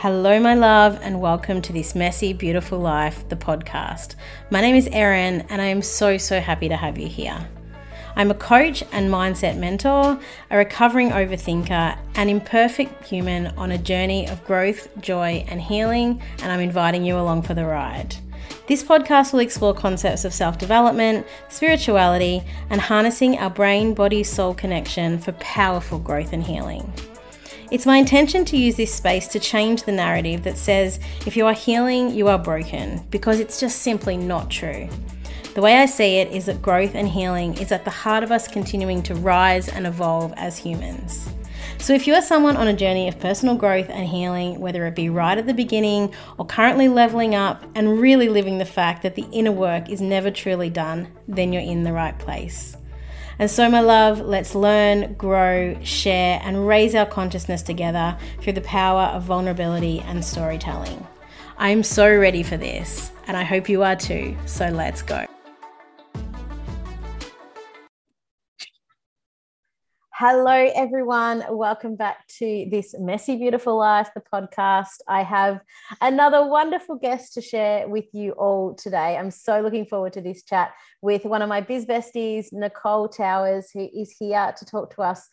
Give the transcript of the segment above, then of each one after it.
Hello, my love, and welcome to this Messy, Beautiful Life, the podcast. My name is Erin, and I am so, so happy to have you here. I'm a coach and mindset mentor, a recovering overthinker, an imperfect human on a journey of growth, joy, and healing, and I'm inviting you along for the ride. This podcast will explore concepts of self development, spirituality, and harnessing our brain body soul connection for powerful growth and healing. It's my intention to use this space to change the narrative that says if you are healing, you are broken, because it's just simply not true. The way I see it is that growth and healing is at the heart of us continuing to rise and evolve as humans. So, if you are someone on a journey of personal growth and healing, whether it be right at the beginning or currently leveling up and really living the fact that the inner work is never truly done, then you're in the right place. And so, my love, let's learn, grow, share, and raise our consciousness together through the power of vulnerability and storytelling. I'm so ready for this, and I hope you are too. So, let's go. Hello, everyone. Welcome back to this Messy Beautiful Life, the podcast. I have another wonderful guest to share with you all today. I'm so looking forward to this chat with one of my biz besties, Nicole Towers, who is here to talk to us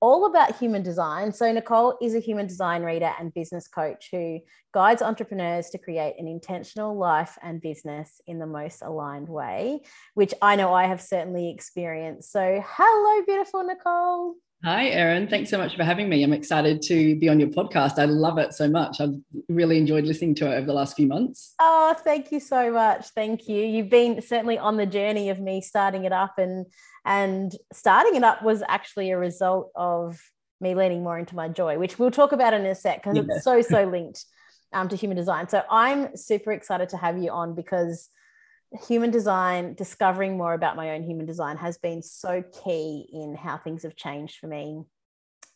all about human design. So, Nicole is a human design reader and business coach who guides entrepreneurs to create an intentional life and business in the most aligned way, which I know I have certainly experienced. So, hello, beautiful Nicole. Hi, Erin. Thanks so much for having me. I'm excited to be on your podcast. I love it so much. I've really enjoyed listening to it over the last few months. Oh, thank you so much. Thank you. You've been certainly on the journey of me starting it up and and starting it up was actually a result of me leaning more into my joy, which we'll talk about in a sec because yeah. it's so, so linked um, to human design. So I'm super excited to have you on because human design, discovering more about my own human design has been so key in how things have changed for me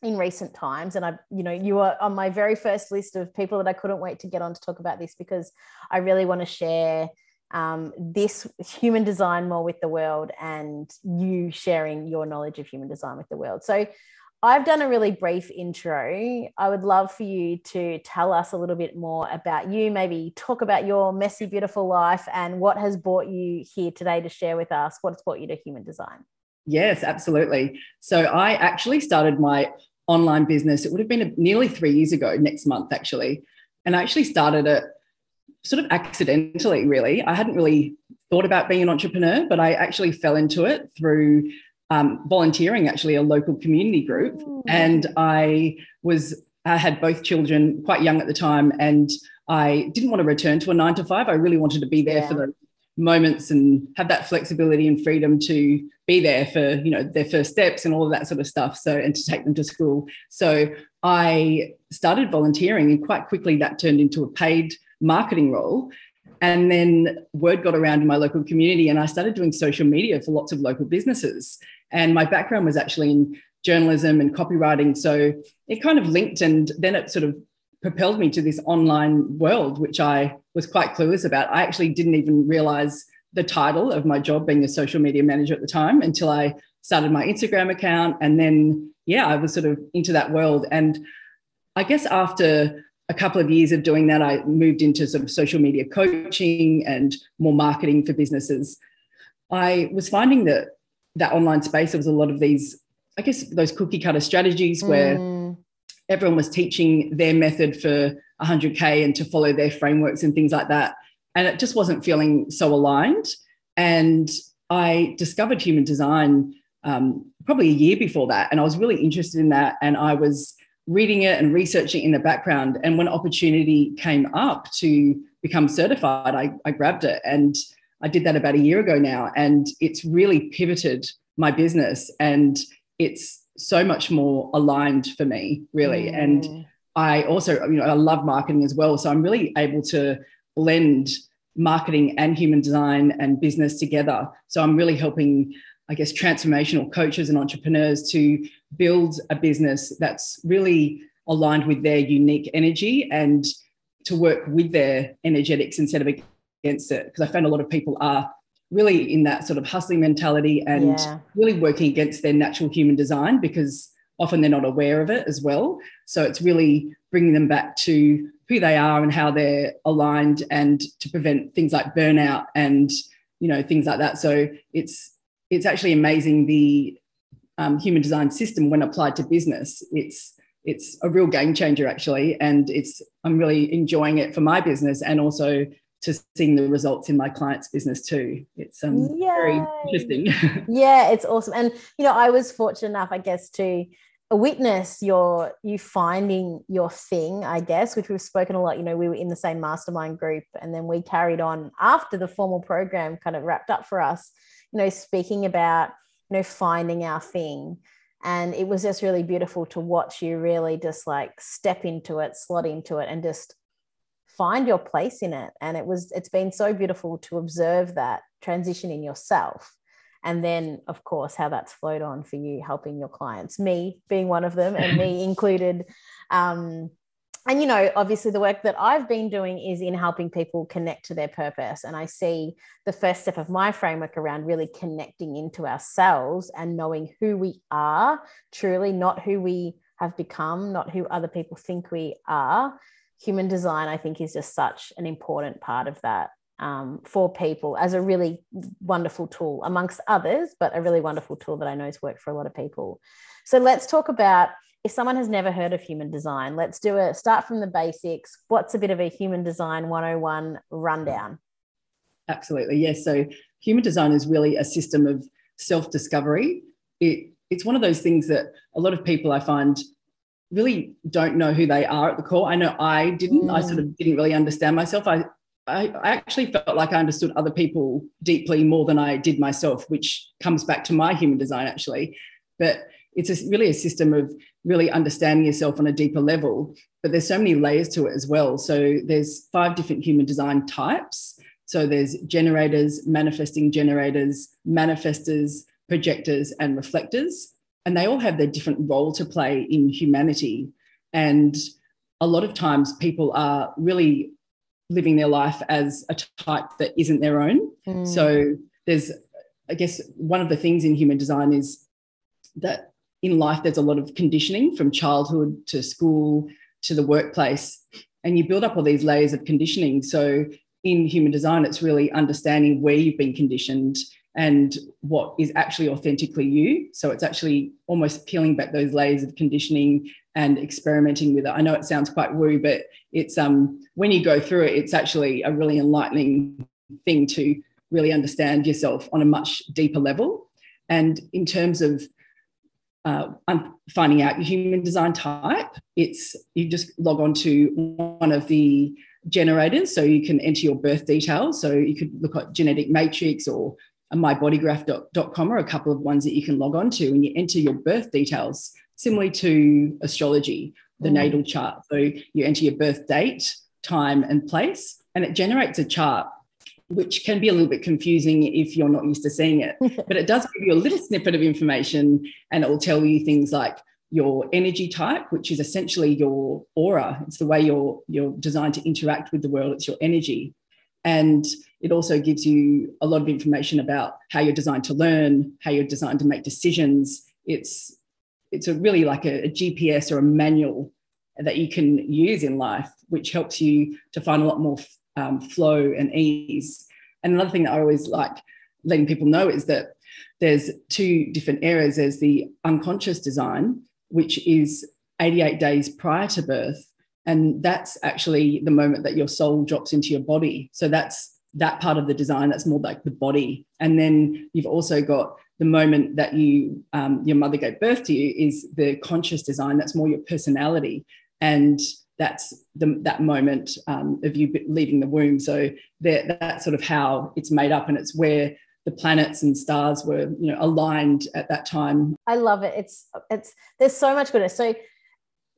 in recent times and i you know you were on my very first list of people that i couldn't wait to get on to talk about this because i really want to share um, this human design more with the world and you sharing your knowledge of human design with the world. So, I've done a really brief intro. I would love for you to tell us a little bit more about you, maybe talk about your messy, beautiful life and what has brought you here today to share with us what's brought you to human design. Yes, absolutely. So, I actually started my online business, it would have been nearly three years ago, next month, actually. And I actually started it sort of accidentally, really. I hadn't really thought about being an entrepreneur, but I actually fell into it through um, volunteering, actually, a local community group. Ooh. And I was, I had both children quite young at the time, and I didn't want to return to a nine to five. I really wanted to be there yeah. for the moments and have that flexibility and freedom to be there for you know their first steps and all of that sort of stuff so and to take them to school so i started volunteering and quite quickly that turned into a paid marketing role. And then word got around in my local community, and I started doing social media for lots of local businesses. And my background was actually in journalism and copywriting. So it kind of linked, and then it sort of propelled me to this online world, which I was quite clueless about. I actually didn't even realize the title of my job being a social media manager at the time until I started my Instagram account. And then, yeah, I was sort of into that world. And I guess after a couple of years of doing that, I moved into sort of social media coaching and more marketing for businesses. I was finding that that online space, there was a lot of these, I guess, those cookie cutter strategies where mm. everyone was teaching their method for 100K and to follow their frameworks and things like that. And it just wasn't feeling so aligned. And I discovered human design um, probably a year before that. And I was really interested in that. And I was reading it and researching in the background. And when opportunity came up to become certified, I, I grabbed it. And I did that about a year ago now. And it's really pivoted my business. And it's so much more aligned for me, really. Mm. And I also, you know, I love marketing as well. So I'm really able to blend marketing and human design and business together. So I'm really helping, I guess, transformational coaches and entrepreneurs to build a business that's really aligned with their unique energy and to work with their energetics instead of against it. Because I found a lot of people are really in that sort of hustling mentality and yeah. really working against their natural human design because often they're not aware of it as well. So it's really bringing them back to who they are and how they're aligned and to prevent things like burnout and you know things like that so it's it's actually amazing the um, human design system when applied to business. It's it's a real game changer actually and it's i'm really enjoying it for my business and also to seeing the results in my clients business too. It's um, very interesting. Yeah it's awesome. And you know i was fortunate enough i guess to witness your you finding your thing i guess which we've spoken a lot you know we were in the same mastermind group and then we carried on after the formal program kind of wrapped up for us you know speaking about you know finding our thing. And it was just really beautiful to watch you really just like step into it slot into it and just find your place in it. And it was it's been so beautiful to observe that transition in yourself. And then of course how that's flowed on for you helping your clients me being one of them and me included um, and you know obviously the work that i've been doing is in helping people connect to their purpose and i see the first step of my framework around really connecting into ourselves and knowing who we are truly not who we have become not who other people think we are human design i think is just such an important part of that um, for people as a really wonderful tool, amongst others, but a really wonderful tool that I know has worked for a lot of people. So let's talk about if someone has never heard of human design, let's do a start from the basics. What's a bit of a human design 101 rundown? Absolutely. Yes. So human design is really a system of self-discovery. It, it's one of those things that a lot of people I find really don't know who they are at the core. I know I didn't. Mm. I sort of didn't really understand myself. I I, I actually felt like I understood other people deeply more than I did myself, which comes back to my human design actually. But it's a, really a system of really understanding yourself on a deeper level. But there's so many layers to it as well. So there's five different human design types. So there's generators, manifesting generators, manifestors, projectors, and reflectors. And they all have their different role to play in humanity. And a lot of times people are really living their life as a type that isn't their own. Mm. So there's, I guess, one of the things in human design is that in life there's a lot of conditioning from childhood to school to the workplace, and you build up all these layers of conditioning. So in human design, it's really understanding where you've been conditioned and what is actually authentically you. So it's actually almost peeling back those layers of conditioning and experimenting with it. I know it sounds quite woo, but it's um when you go through it, it's actually a really enlightening thing to really understand yourself on a much deeper level. And in terms of uh, I'm finding out your human design type, it's you just log on to one of the generators so you can enter your birth details. So you could look at genetic matrix or mybodygraph.com or a couple of ones that you can log on to and you enter your birth details, similarly to astrology, the mm. natal chart. So you enter your birth date, time, and place, and it generates a chart. Which can be a little bit confusing if you're not used to seeing it, but it does give you a little snippet of information and it will tell you things like your energy type, which is essentially your aura. It's the way you're you're designed to interact with the world. It's your energy. And it also gives you a lot of information about how you're designed to learn, how you're designed to make decisions. It's it's a really like a, a GPS or a manual that you can use in life, which helps you to find a lot more um, flow and ease. And another thing that I always like letting people know is that there's two different areas. There's the unconscious design, which is 88 days prior to birth, and that's actually the moment that your soul drops into your body so that's that part of the design that's more like the body and then you've also got the moment that you um, your mother gave birth to you is the conscious design that's more your personality and that's the, that moment um, of you leaving the womb. So that's sort of how it's made up and it's where the planets and stars were you know aligned at that time. I love it. It's it's there's so much goodness so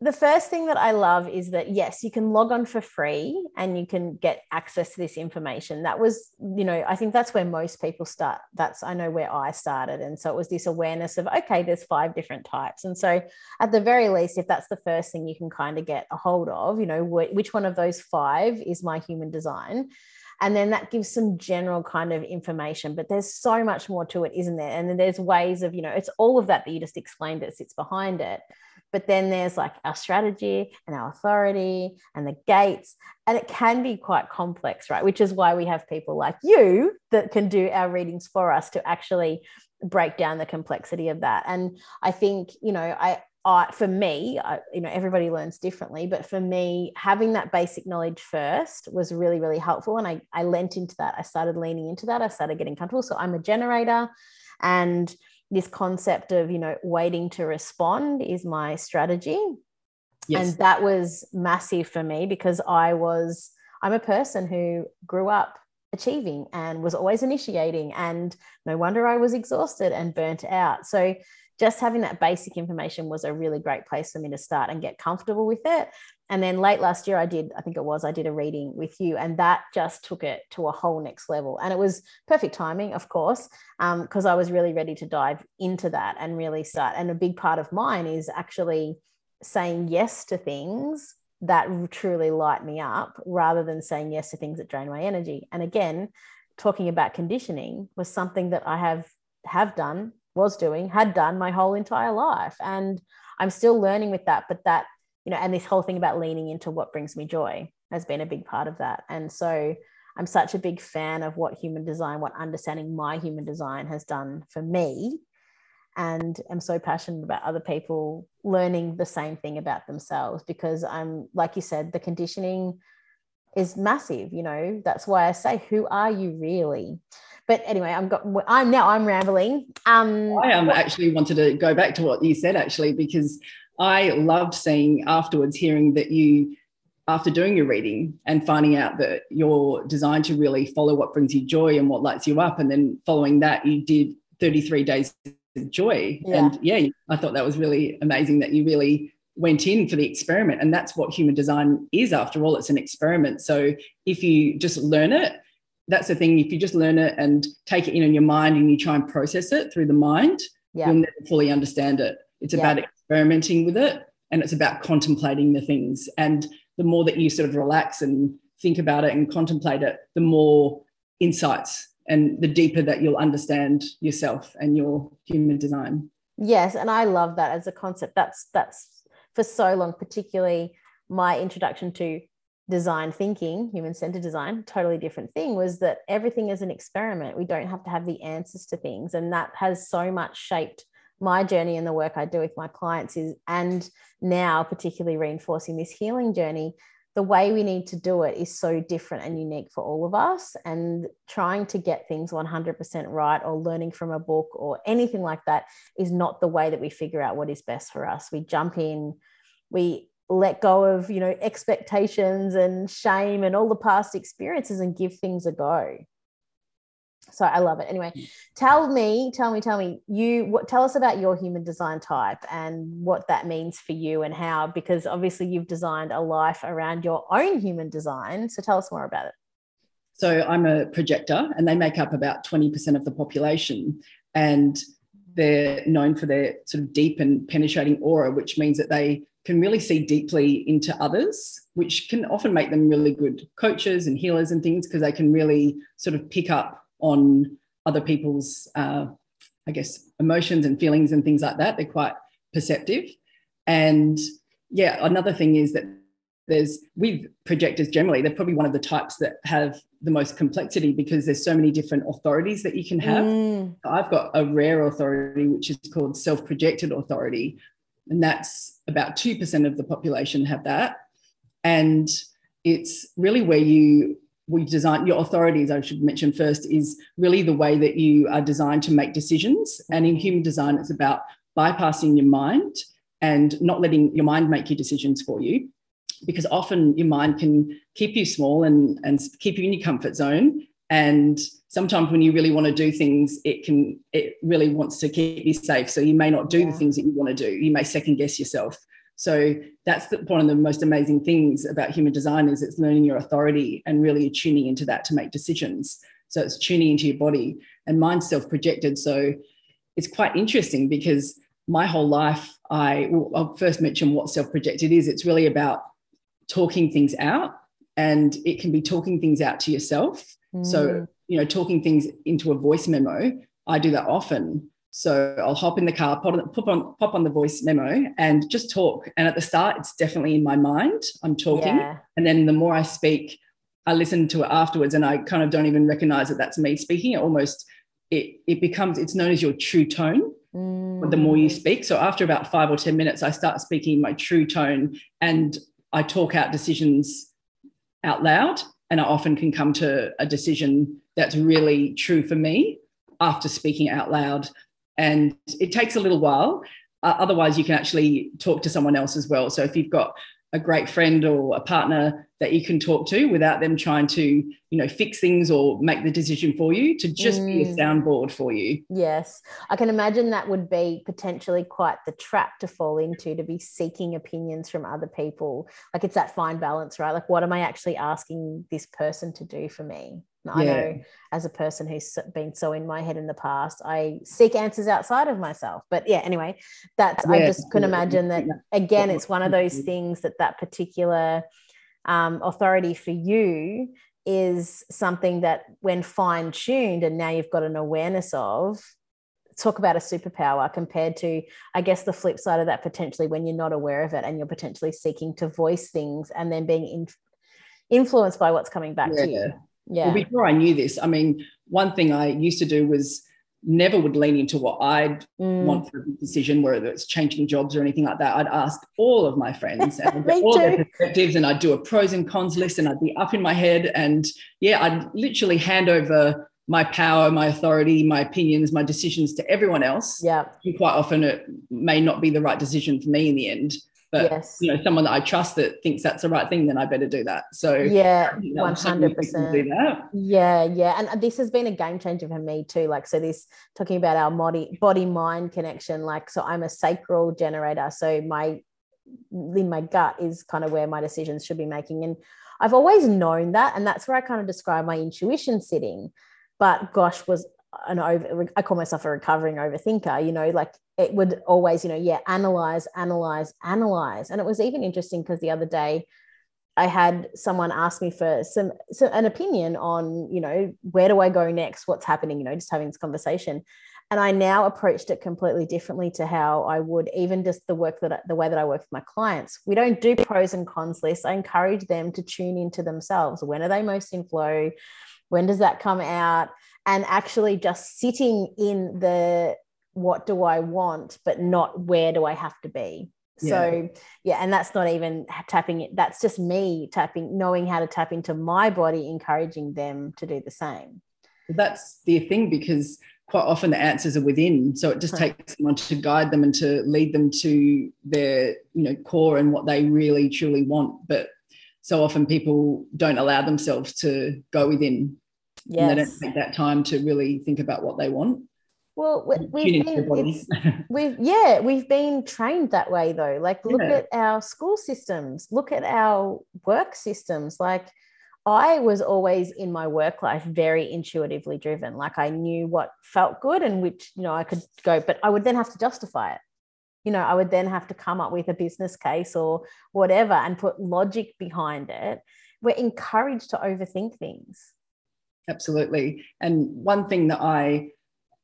the first thing that I love is that yes, you can log on for free and you can get access to this information. That was, you know, I think that's where most people start. That's I know where I started, and so it was this awareness of okay, there's five different types, and so at the very least, if that's the first thing you can kind of get a hold of, you know, wh- which one of those five is my human design, and then that gives some general kind of information but there's so much more to it isn't there? And then there's ways of you know it's all of that that you just explained that sits behind it but then there's like our strategy and our authority and the gates and it can be quite complex right which is why we have people like you that can do our readings for us to actually break down the complexity of that and i think you know i I, for me, I, you know, everybody learns differently, but for me, having that basic knowledge first was really, really helpful. And I, I lent into that. I started leaning into that. I started getting comfortable. So I'm a generator, and this concept of, you know, waiting to respond is my strategy. Yes. And that was massive for me because I was, I'm a person who grew up achieving and was always initiating. And no wonder I was exhausted and burnt out. So just having that basic information was a really great place for me to start and get comfortable with it. And then late last year, I did, I think it was, I did a reading with you, and that just took it to a whole next level. And it was perfect timing, of course, because um, I was really ready to dive into that and really start. And a big part of mine is actually saying yes to things that truly light me up rather than saying yes to things that drain my energy. And again, talking about conditioning was something that I have have done was doing, had done my whole entire life. And I'm still learning with that. But that, you know, and this whole thing about leaning into what brings me joy has been a big part of that. And so I'm such a big fan of what human design, what understanding my human design has done for me. And I'm so passionate about other people learning the same thing about themselves because I'm, like you said, the conditioning is massive. You know, that's why I say, who are you really? But anyway, I'm got I'm now I'm rambling. Um, I um, actually wanted to go back to what you said actually because I loved seeing afterwards, hearing that you after doing your reading and finding out that you're designed to really follow what brings you joy and what lights you up, and then following that, you did 33 days of joy. Yeah. And yeah, I thought that was really amazing that you really went in for the experiment and that's what human design is after all it's an experiment so if you just learn it that's the thing. If you just learn it and take it in in your mind and you try and process it through the mind, yeah. you'll never fully understand it. It's about yeah. Experimenting with it and it's about contemplating the things. And the more that you sort of relax and think about it and contemplate it, the more insights and the deeper that you'll understand yourself and your human design. Yes, and I love that as a concept. That's that's for so long, particularly my introduction to design thinking, human centered design, totally different thing was that everything is an experiment. We don't have to have the answers to things. And that has so much shaped my journey and the work I do with my clients is, and now particularly reinforcing this healing journey, the way we need to do it is so different and unique for all of us. And trying to get things 100% right or learning from a book or anything like that is not the way that we figure out what is best for us. We jump in, we let go of you know expectations and shame and all the past experiences and give things a go so i love it. Anyway mm. tell me tell me tell me you what tell us about your human design type and what that means for you and how because obviously you've designed a life around your own human design. So tell us more about it. So i'm a projector and they make up about 20% of the population and they're known for their sort of deep and penetrating aura which means that they can really see deeply into others, which can often make them really good coaches and healers and things because they can really sort of pick up on other people's, uh, I guess, emotions and feelings and things like that. They're quite perceptive. And yeah, another thing is that there's with projectors generally, they're probably one of the types that have the most complexity because there's so many different authorities that you can have. Mm. I've got a rare authority, which is called self projected authority, and that's about 2% of the population have that. And it's really where you we design your authorities, I should mention first, is really the way that you are designed to make decisions. And in human design, it's about bypassing your mind and not letting your mind make your decisions for you. Because often your mind can keep you small and, and keep you in your comfort zone and sometimes when you really want to do things it can it really wants to keep you safe so you may not do yeah. the things that you want to do you may second guess yourself so that's the, one of the most amazing things about human design is it's learning your authority and really tuning into that to make decisions so it's tuning into your body and mind self-projected so it's quite interesting because my whole life i will I'll first mention what self-projected is it's really about talking things out and it can be talking things out to yourself. Mm. So, you know, talking things into a voice memo, I do that often. So I'll hop in the car, pop on, pop on, pop on the voice memo and just talk. And at the start, it's definitely in my mind. I'm talking. Yeah. And then the more I speak, I listen to it afterwards and I kind of don't even recognize that that's me speaking. It almost, it, it becomes, it's known as your true tone. Mm. The more you speak. So after about five or 10 minutes, I start speaking my true tone and I talk out decisions out loud. And I often can come to a decision that's really true for me after speaking out loud and it takes a little while. Uh, otherwise, you can actually talk to someone else as well. So if you've got a great friend or a partner that you can talk to without them trying to you know fix things or make the decision for you to just mm. be a mm. soundboard for you yes i can imagine that would be potentially quite the trap to fall into to be seeking opinions from other people like it's that fine balance right like what am i actually asking this person to do for me I yeah. know as a person who's been so in my head in the past, I seek answers outside of myself. But yeah, anyway, that's yeah. I just can imagine that again, it's one of those things that that particular um, authority for you is something that when fine tuned and now you've got an awareness of talk about a superpower compared to i guess the flip side of that potentially when you're not aware of it and you're potentially seeking to voice things and then being in, influenced by what's coming back yeah. to you yeah well, before i knew this i mean one thing i used to do was never would lean into what I'd mm. want for a decision, whether it's changing jobs or anything like that. I'd ask all of my friends and all too. their perspectives, and I'd do a pros and cons list, and I'd be up in my head, and yeah, I'd literally hand over my power, my authority, my opinions, my decisions to everyone else. Yeah, and quite often it may not be the right decision for me in the end but yes. you know someone that i trust that thinks that's the right thing then i better do that. So yeah 100% yeah yeah. And this has been a game changer for me too like so this talking about our body body mind connection like so i'm a sacral generator so my in my gut is kind of where my decisions should be making. And i've always known that and that's where i kind of describe my intuition sitting. But gosh was an over I call myself a recovering overthinker, you know, like it would always, you know, yeah, analyze, analyze, analyze. And it was even interesting because the other day I had someone ask me for some, some an opinion on, you know, where do I go next? What's happening? You know, just having this conversation. And I now approached it completely differently to how I would even just the work that the way that I work with my clients. We don't do pros and cons lists. I encourage them to tune into themselves. When are they most in flow? When does that come out? And actually just sitting in the what do I want, but not where do I have to be. Yeah. So yeah, and that's not even tapping it. That's just me tapping, knowing how to tap into my body, encouraging them to do the same. That's the thing because quite often the answers are within. So it just takes someone to guide them and to lead them to their, you know, core and what they really truly want. But so often people don't allow themselves to go within Yes. And they don't take that time to really think about what they want. Well, we've been, we've yeah, we've been trained that way though. Like, look yeah. at our school systems, look at our work systems. Like, I was always in my work life very intuitively driven. Like, I knew what felt good and which you know I could go, but I would then have to justify it. You know, I would then have to come up with a business case or whatever and put logic behind it. We're encouraged to overthink things absolutely. And one thing that I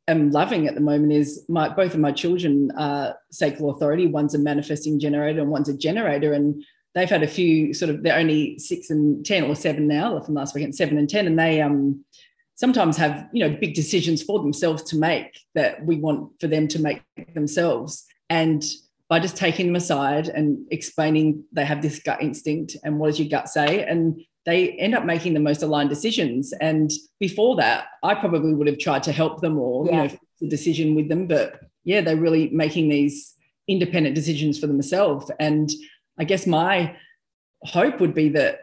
am loving at the moment is my both of my children are sacral authority. One's a manifesting generator and one's a generator. And they've had a few sort of they're only six and ten or seven now from last weekend, seven and ten. And they um sometimes have, you know, big decisions for themselves to make that we want for them to make themselves. And by just taking them aside and explaining they have this gut instinct and what does your gut say and they end up making the most aligned decisions. And before that, I probably would have tried to help them or, yeah. you know, the decision with them. But yeah, they're really making these independent decisions for themselves. And I guess my hope would be that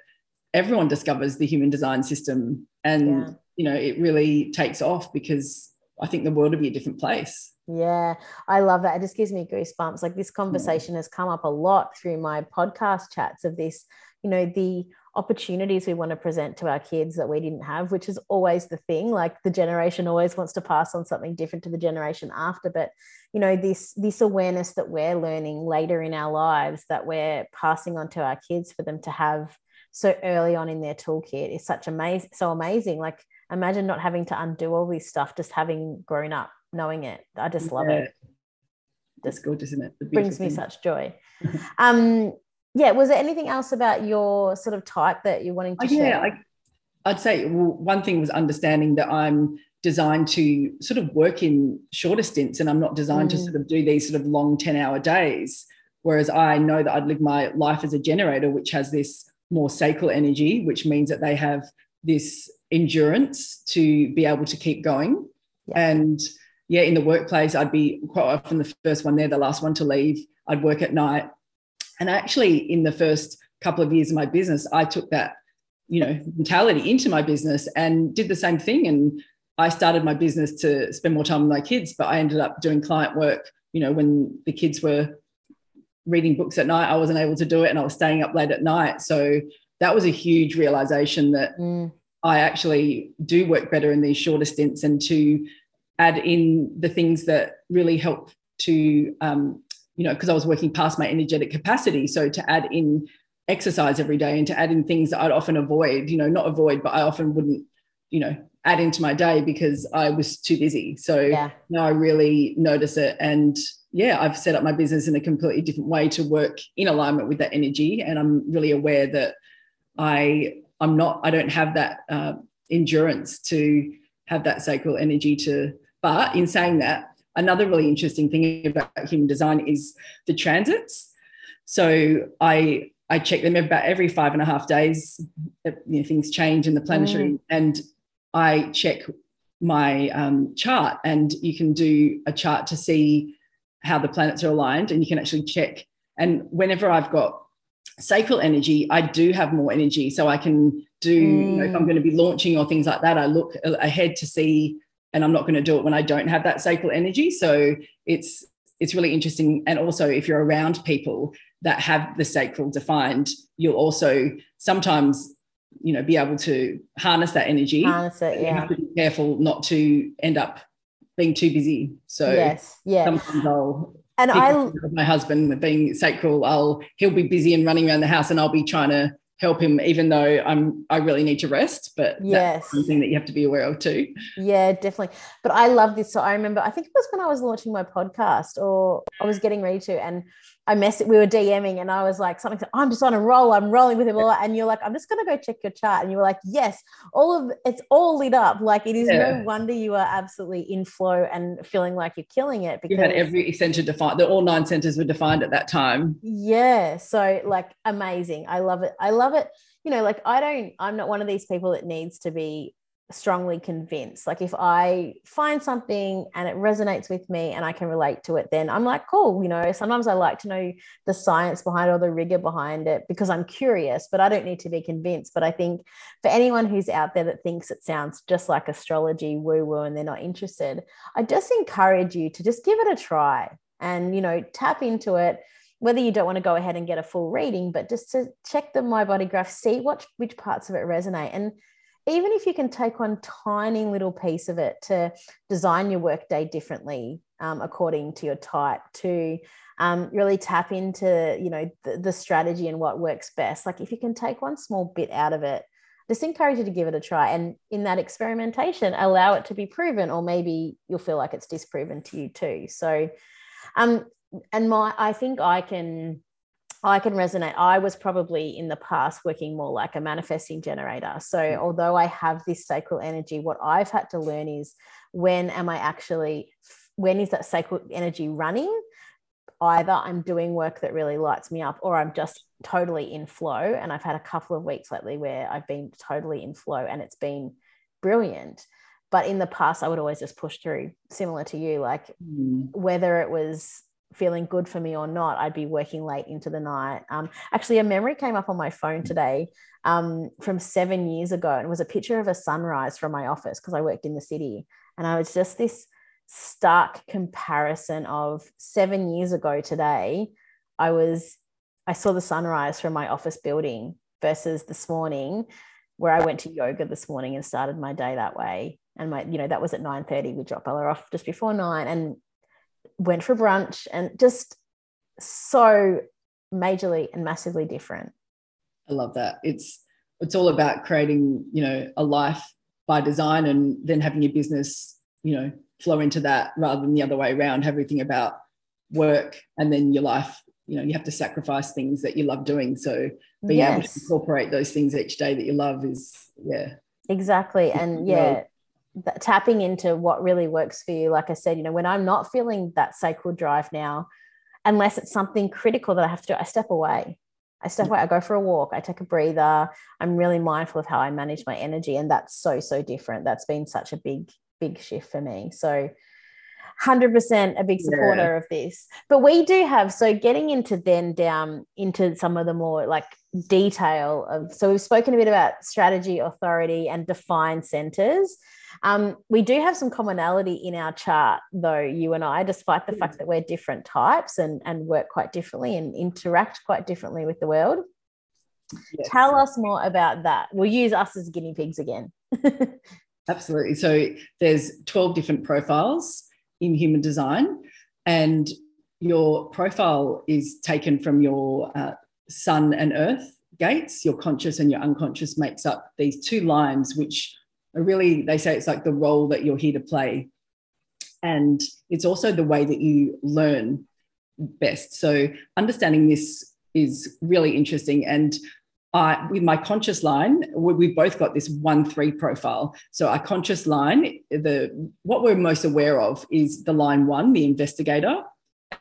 everyone discovers the human design system and, yeah. you know, it really takes off because I think the world would be a different place. Yeah, I love that. It just gives me goosebumps. Like this hmm. conversation has come up a lot through my podcast chats of this, you know, the opportunities we want to present to our kids that we didn't have, which is always the thing. Like the generation always wants to pass on something different to the generation after. But you know, this this awareness that we're learning later in our lives that we're passing on to our kids for them to have so early on in their toolkit is such amazing so amazing like imagine not having to undo all this stuff just having grown up knowing it i just love yeah. it that's good isn't it it brings me such joy um yeah was there anything else about your sort of type that you're wanting to oh, share yeah I, i'd say well, one thing was understanding that i'm designed to sort of work in shorter stints and i'm not designed mm. to sort of do these sort of long 10 hour days whereas i know that i'd live my life as a generator which has this more sacral energy which means that they have this endurance to be able to keep going yeah. and yeah in the workplace i'd be quite often the first one there the last one to leave i'd work at night and actually, in the first couple of years of my business, I took that, you know, mentality into my business and did the same thing. And I started my business to spend more time with my kids, but I ended up doing client work, you know, when the kids were reading books at night, I wasn't able to do it and I was staying up late at night. So that was a huge realization that mm. I actually do work better in these shorter stints and to add in the things that really help to um, you know, because I was working past my energetic capacity. So to add in exercise every day and to add in things that I'd often avoid, you know, not avoid, but I often wouldn't, you know, add into my day because I was too busy. So yeah. now I really notice it. And yeah, I've set up my business in a completely different way to work in alignment with that energy. And I'm really aware that I I'm not, I don't have that uh, endurance to have that sacral energy to, but in saying that, another really interesting thing about human design is the transits. So I I check them about every five and a half days. You know, things change in the planetary, mm. and I check my um, chart. And you can do a chart to see how the planets are aligned, and you can actually check. And whenever I've got sacral energy, I do have more energy, so I can do. Mm. You know, if I'm mm. going to be launching or things like that, I look ahead to see and I'm not going to do it when I don't have that sacral energy. So it's it's really interesting. And also, if you're around people that have the sacral defined, you'll also sometimes, you know, be able to harness that energy. Harness it, yeah. You have to be careful not to end up being too busy. So yes, yeah. Sometimes I'll and I my husband being sacral, I'll he'll be busy and running around the house, and I'll be trying to help him even though i'm i really need to rest but yes. that's something that you have to be aware of too. Yeah definitely. But i love this. So i remember i think it was when i was launching my podcast or i was getting ready to and I messed it. We were DMing, and I was like, something. I'm just on a roll. I'm rolling with him. And you're like, I'm just gonna go check your chart. And you were like, yes, all of it's all lit up. Like it is yeah. no wonder you are absolutely in flow and feeling like you're killing it. Because you had every center defined. The all nine centers were defined at that time. Yeah. So like amazing. I love it. I love it. You know, like I don't. I'm not one of these people that needs to be strongly convinced. Like if I find something and it resonates with me and I can relate to it, then I'm like, cool. You know, sometimes I like to know the science behind or the rigor behind it because I'm curious, but I don't need to be convinced. But I think for anyone who's out there that thinks it sounds just like astrology, woo woo, and they're not interested, I just encourage you to just give it a try and, you know, tap into it whether you don't want to go ahead and get a full reading, but just to check the my body graph, see what which parts of it resonate. And even if you can take one tiny little piece of it to design your workday differently um, according to your type to um, really tap into you know the, the, strategy and what works best. Like if you can take one small bit out of it just encourage you to give it a try. And in that experimentation allow it to be proven or maybe you'll feel like it's disproven to you too. So um and my i think i can I can resonate. I was probably in the past working more like a manifesting generator. So, mm. although I have this sacral energy, what I've had to learn is when am I actually, when is that sacral energy running? Either I'm doing work that really lights me up or I'm just totally in flow. And I've had a couple of weeks lately where I've been totally in flow and it's been brilliant. But in the past, I would always just push through, similar to you, like mm. whether it was feeling good for me or not, I'd be working late into the night. Um, actually, a memory came up on my phone today um, from seven years ago, and it was a picture of a sunrise from my office because I worked in the city. And I was just this stark comparison of seven years ago today. I was, I saw the sunrise from my office building versus this morning where I went to yoga this morning and started my day that way. And my, you know, that was at 9 30. We dropped Bella off just before nine. And went for brunch and just so majorly and massively different. I love that. It's it's all about creating, you know, a life by design and then having your business, you know, flow into that rather than the other way around, have everything about work and then your life, you know, you have to sacrifice things that you love doing. So being yes. able to incorporate those things each day that you love is, yeah. Exactly. And yeah, tapping into what really works for you. Like I said, you know, when I'm not feeling that sacral drive now, unless it's something critical that I have to do, I step away. I step away, I go for a walk, I take a breather. I'm really mindful of how I manage my energy. And that's so, so different. That's been such a big, big shift for me. So 100% a big supporter yeah. of this. But we do have, so getting into then down into some of the more like detail of, so we've spoken a bit about strategy, authority, and define centers. Um, we do have some commonality in our chart, though, you and I, despite the mm. fact that we're different types and, and work quite differently and interact quite differently with the world. Yes. Tell us more about that. We'll use us as guinea pigs again. Absolutely. So there's 12 different profiles in human design, and your profile is taken from your uh, sun and earth gates. Your conscious and your unconscious makes up these two lines, which really they say it's like the role that you're here to play. And it's also the way that you learn best. So understanding this is really interesting. And I, with my conscious line, we, we both got this one three profile. So our conscious line, the what we're most aware of is the line one, the investigator,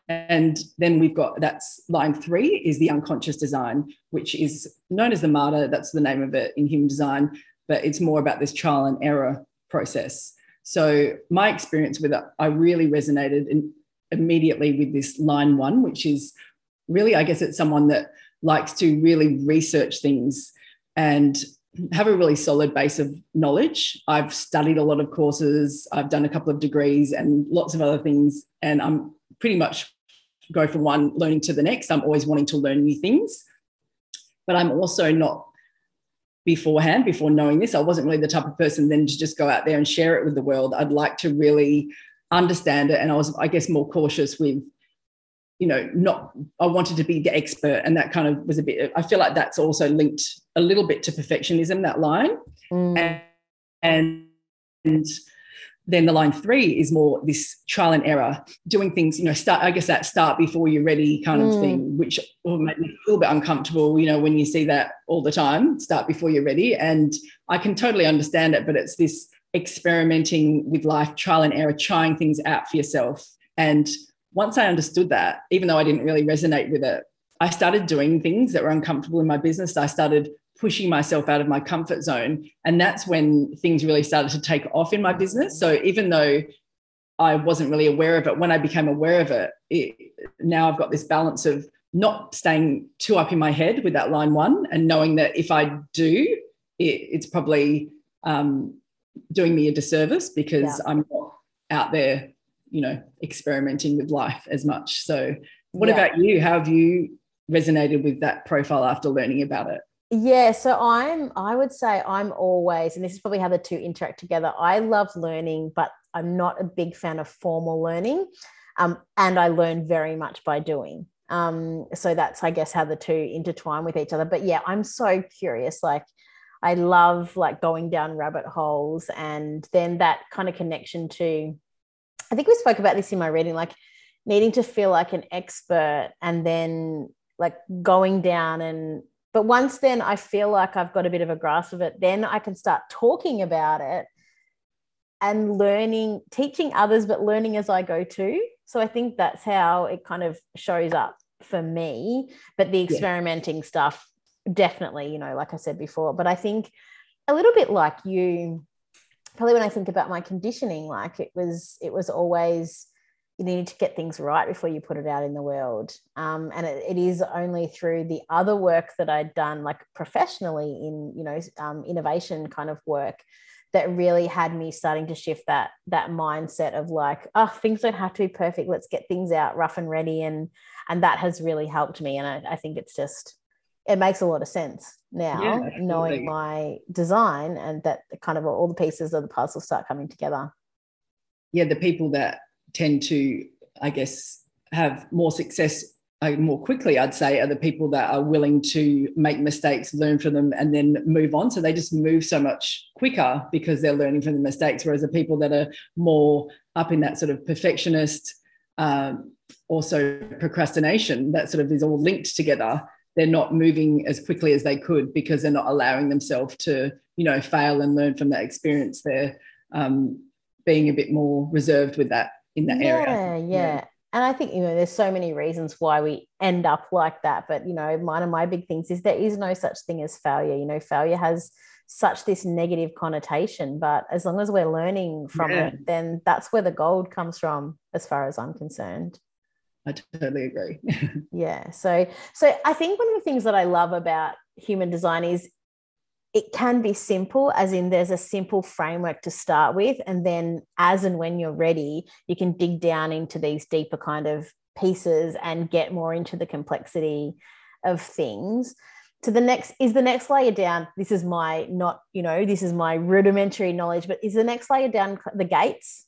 and then we've got that's line three is the unconscious design, which is known as the martyr. That's the name of it in human design but it's more about this trial and error process. So my experience with it, I really resonated in, immediately with this line one, which is really, I guess it's someone that likes to really research things and have a really solid base of knowledge. I've studied a lot of courses, I've done a couple of degrees and lots of other things, and I'm pretty much go from one learning to the next. I'm always wanting to learn new things, but I'm also not beforehand, before knowing this. I wasn't really the type of person then to just go out there and share it with the world. I'd like to really understand it. And I was, I guess, more cautious with, you know, not, I wanted to be the expert. And that kind of was a bit, I feel like that's also linked a little bit to perfectionism, that line. Mm. And, and then the line three is more this trial and error, doing things, you know, start, I guess that start before you're ready kind of mm. thing, which will make me a little bit uncomfortable, you know, when you see that all the time, start before you're ready. And I can totally understand it, but it's this experimenting with life, trial and error, trying things out for yourself. And once I understood that, even though I didn't really resonate with it, I started doing things that were uncomfortable in my business. I started pushing myself out of my comfort zone. And that's when things really started to take off in my business. So even though I wasn't really aware of it, when I became aware of it, it now I've got this balance of not staying too up in my head with that line one and knowing that if I do, it, it's probably um, doing me a disservice because yeah. I'm not out there, you know, experimenting with life as much. So, what yeah. about you? How have you resonated with that profile after learning about it? Yeah, so I'm I would say I'm always and this is probably how the two interact together. I love learning, but I'm not a big fan of formal learning. Um, and I learn very much by doing. Um, so that's I guess how the two intertwine with each other. But yeah, I'm so curious. Like I love like going down rabbit holes and then that kind of connection to I think we spoke about this in my reading, like needing to feel like an expert and then like going down and but once then I feel like I've got a bit of a grasp of it, then I can start talking about it and learning, teaching others, but learning as I go too. So I think that's how it kind of shows up for me. But the experimenting yeah. stuff, definitely, you know, like I said before. But I think a little bit like you, probably when I think about my conditioning, like it was, it was always you need to get things right before you put it out in the world. Um, and it, it is only through the other work that I'd done, like professionally in, you know, um, innovation kind of work, that really had me starting to shift that that mindset of like, oh, things don't have to be perfect. Let's get things out rough and ready. And and that has really helped me. And I, I think it's just it makes a lot of sense now, yeah, knowing my design and that kind of all the pieces of the puzzle start coming together. Yeah, the people that tend to, I guess, have more success uh, more quickly, I'd say, are the people that are willing to make mistakes, learn from them, and then move on. So they just move so much quicker because they're learning from the mistakes. Whereas the people that are more up in that sort of perfectionist, um, also procrastination, that sort of is all linked together. They're not moving as quickly as they could because they're not allowing themselves to, you know, fail and learn from that experience. They're um, being a bit more reserved with that in that yeah, area. Yeah, yeah. And I think, you know, there's so many reasons why we end up like that. But, you know, one of my big things is there is no such thing as failure. You know, failure has such this negative connotation. But as long as we're learning from yeah. it, then that's where the gold comes from, as far as I'm concerned. I totally agree. yeah. So so I think one of the things that I love about human design is it can be simple, as in there's a simple framework to start with. And then, as and when you're ready, you can dig down into these deeper kind of pieces and get more into the complexity of things. So, the next is the next layer down. This is my not, you know, this is my rudimentary knowledge, but is the next layer down the gates?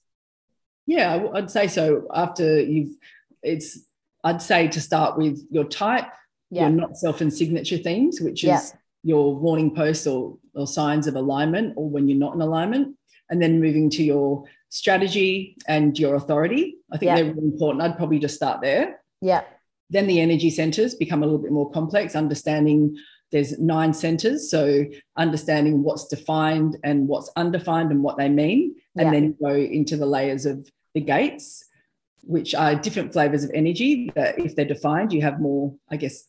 Yeah, I'd say so. After you've, it's, I'd say to start with your type, yeah. your not self and signature themes, which is. Yeah your warning posts or, or signs of alignment or when you're not in alignment, and then moving to your strategy and your authority. I think yeah. they're really important. I'd probably just start there. Yeah. Then the energy centers become a little bit more complex, understanding there's nine centers. So understanding what's defined and what's undefined and what they mean. And yeah. then go into the layers of the gates, which are different flavors of energy that if they're defined, you have more, I guess,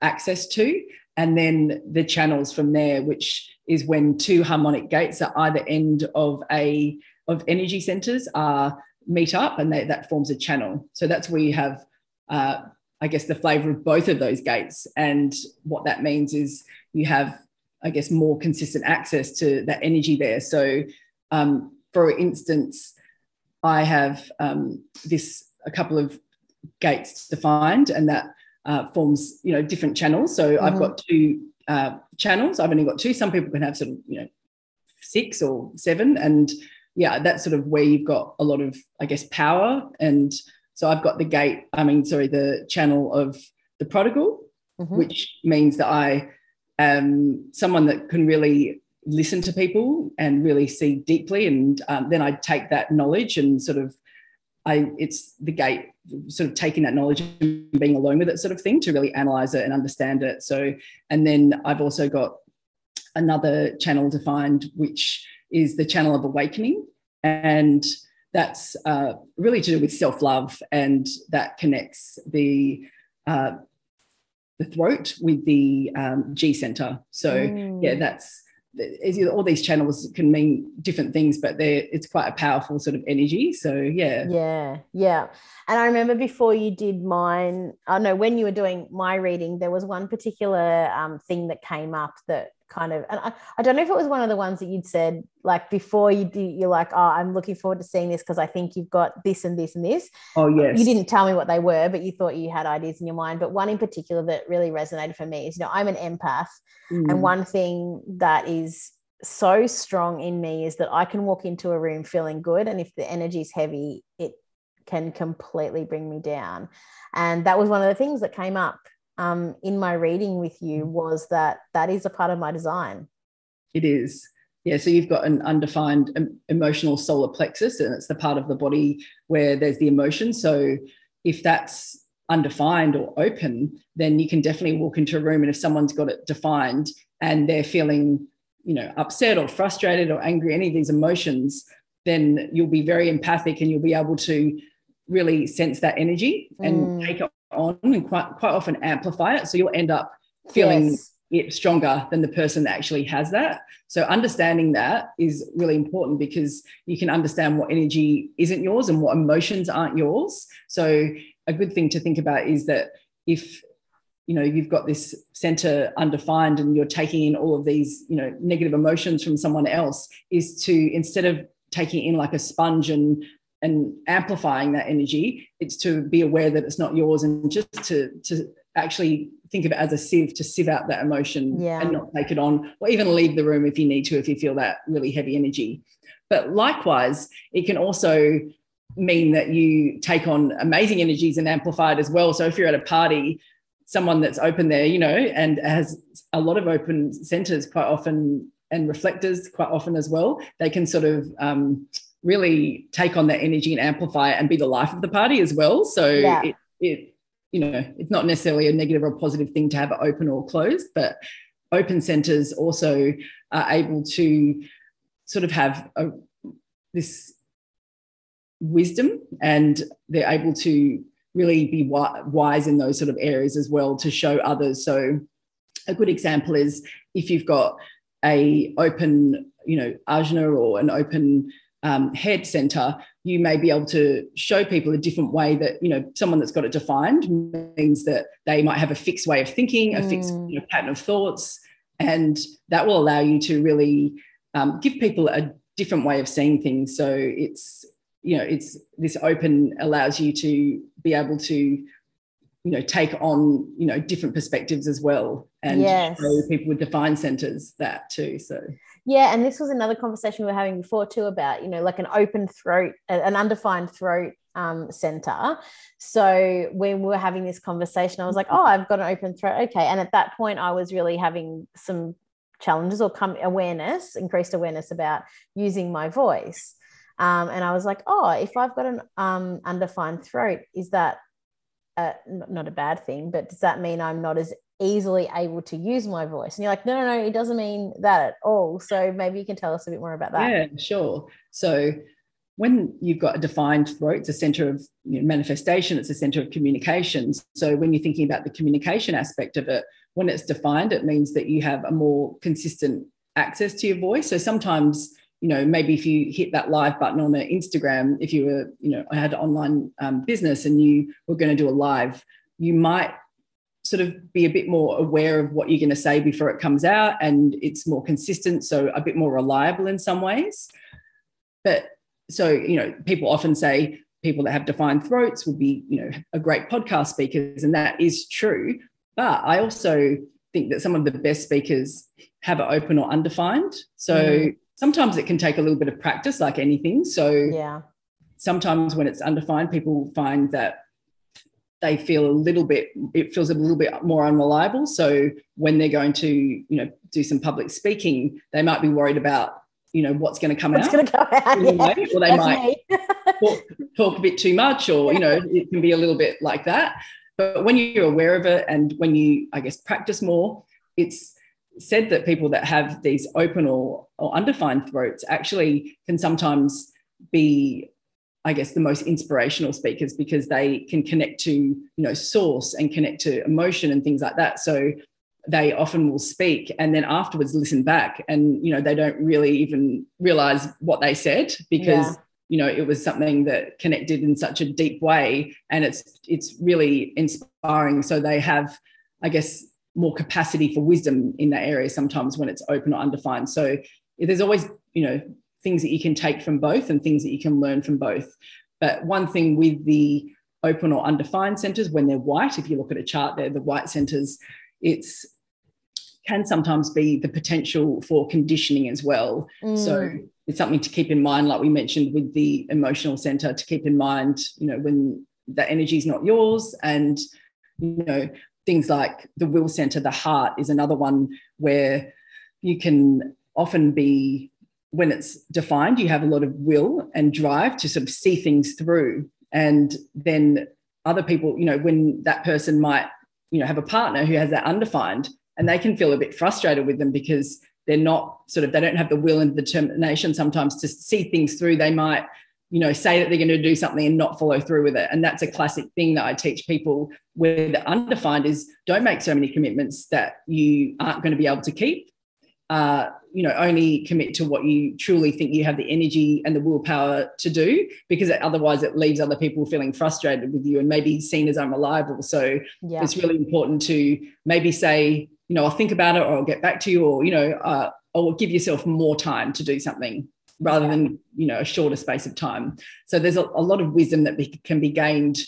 access to and then the channels from there, which is when two harmonic gates at either end of a of energy centers are meet up, and they, that forms a channel. So that's where you have, uh, I guess, the flavor of both of those gates, and what that means is you have, I guess, more consistent access to that energy there. So, um, for instance, I have um, this a couple of gates defined, and that uh, forms you know different channels. So mm-hmm. I've got two uh, channels. I've only got two. Some people can have sort of you know six or seven, and yeah, that's sort of where you've got a lot of I guess power. And so I've got the gate. I mean, sorry, the channel of the prodigal, mm-hmm. which means that I am someone that can really listen to people and really see deeply and um, then i take that knowledge and sort of I it's the gate sort of taking that knowledge and being alone with it sort of thing to really analyze it and understand it. So and then I've also got another channel defined which is the channel of awakening and that's uh, really to do with self-love and that connects the uh, the throat with the um, G center. So mm. yeah, that's all these channels can mean different things, but they're it's quite a powerful sort of energy. So yeah. Yeah. Yeah. And I remember before you did mine, I know when you were doing my reading, there was one particular um, thing that came up that kind of and I, I don't know if it was one of the ones that you'd said like before you do you're like oh i'm looking forward to seeing this because i think you've got this and this and this. Oh yes. you didn't tell me what they were but you thought you had ideas in your mind but one in particular that really resonated for me is you know i'm an empath mm. and one thing that is so strong in me is that i can walk into a room feeling good and if the energy is heavy it can completely bring me down. And that was one of the things that came up um, in my reading with you was that that is a part of my design. It is. Yeah, so you've got an undefined emotional solar plexus, and it's the part of the body where there's the emotion. So if that's undefined or open, then you can definitely walk into a room, and if someone's got it defined and they're feeling, you know, upset or frustrated or angry, any of these emotions, then you'll be very empathic and you'll be able to really sense that energy and mm. take it on and quite quite often amplify it. So you'll end up feeling yes. it stronger than the person that actually has that. So understanding that is really important because you can understand what energy isn't yours and what emotions aren't yours. So a good thing to think about is that if you know you've got this center undefined and you're taking in all of these you know negative emotions from someone else is to instead of taking in like a sponge and and amplifying that energy it's to be aware that it's not yours and just to to actually think of it as a sieve to sieve out that emotion yeah. and not take it on or even leave the room if you need to if you feel that really heavy energy but likewise it can also mean that you take on amazing energies and amplify it as well. So if you're at a party, someone that's open there, you know, and has a lot of open centers quite often and reflectors quite often as well, they can sort of um, really take on that energy and amplify it and be the life of the party as well. So yeah. it, it, you know, it's not necessarily a negative or positive thing to have it open or closed, but open centers also are able to sort of have a, this wisdom and they're able to really be wise in those sort of areas as well to show others so a good example is if you've got a open you know ajna or an open um, head center you may be able to show people a different way that you know someone that's got it defined means that they might have a fixed way of thinking a fixed mm. you know, pattern of thoughts and that will allow you to really um, give people a different way of seeing things so it's you know it's this open allows you to be able to you know take on you know different perspectives as well and yes. people with defined centers that too so yeah and this was another conversation we were having before too about you know like an open throat an undefined throat um, center. So when we were having this conversation i was like oh i've got an open throat. Okay. And at that point i was really having some challenges or come awareness increased awareness about using my voice. Um, and I was like, oh, if I've got an um, undefined throat, is that not a bad thing? But does that mean I'm not as easily able to use my voice? And you're like, no, no, no, it doesn't mean that at all. So maybe you can tell us a bit more about that. Yeah, sure. So when you've got a defined throat, it's a center of you know, manifestation, it's a center of communications. So when you're thinking about the communication aspect of it, when it's defined, it means that you have a more consistent access to your voice. So sometimes you know, maybe if you hit that live button on an Instagram, if you were, you know, I had online um, business and you were going to do a live, you might sort of be a bit more aware of what you're going to say before it comes out and it's more consistent, so a bit more reliable in some ways. But so, you know, people often say people that have defined throats would be, you know, a great podcast speakers, and that is true. But I also think that some of the best speakers have it open or undefined. So mm sometimes it can take a little bit of practice, like anything. So yeah, sometimes when it's undefined, people find that they feel a little bit it feels a little bit more unreliable. So when they're going to you know do some public speaking they might be worried about you know what's going to come what's out, going to come out yeah. or they might talk, talk, a bit too much or you know it can be a little bit like that. But when you're aware of it and when you i guess practice more it's said that people that have these open or, or undefined throats actually can sometimes be I guess the most inspirational speakers because they can connect to you know source and connect to emotion and things like that. So they often will speak and then afterwards listen back and you know they don't really even realize what they said because yeah. you know it was something that connected in such a deep way and it's it's really inspiring. So they have I guess more capacity for wisdom in that area sometimes when it's open or undefined. So there's always, you know, things that you can take from both and things that you can learn from both. But one thing with the open or undefined centers, when they're white, if you look at a chart there, the white centers, it's can sometimes be the potential for conditioning as well. Mm. So it's something to keep in mind, like we mentioned with the emotional center, to keep in mind, you know, when the energy is not yours and you know things like the will center, the heart is another one where you can often be, when it's defined, you have a lot of will and drive to sort of see things through. And then other people, you know, when that person might, you know, have a partner who has that undefined and they can feel a bit frustrated with them because they're not sort of, they don't have the will and determination sometimes to see things through. They might, you know, say that they're going to do something and not follow through with it. And that's a classic thing that I teach people where the undefined is don't make so many commitments that you aren't going to be able to keep. Uh, you know, only commit to what you truly think you have the energy and the willpower to do, because otherwise it leaves other people feeling frustrated with you and maybe seen as unreliable. So yeah. it's really important to maybe say, you know, I'll think about it or I'll get back to you, or you know, uh, or give yourself more time to do something rather than you know a shorter space of time. So there's a, a lot of wisdom that be, can be gained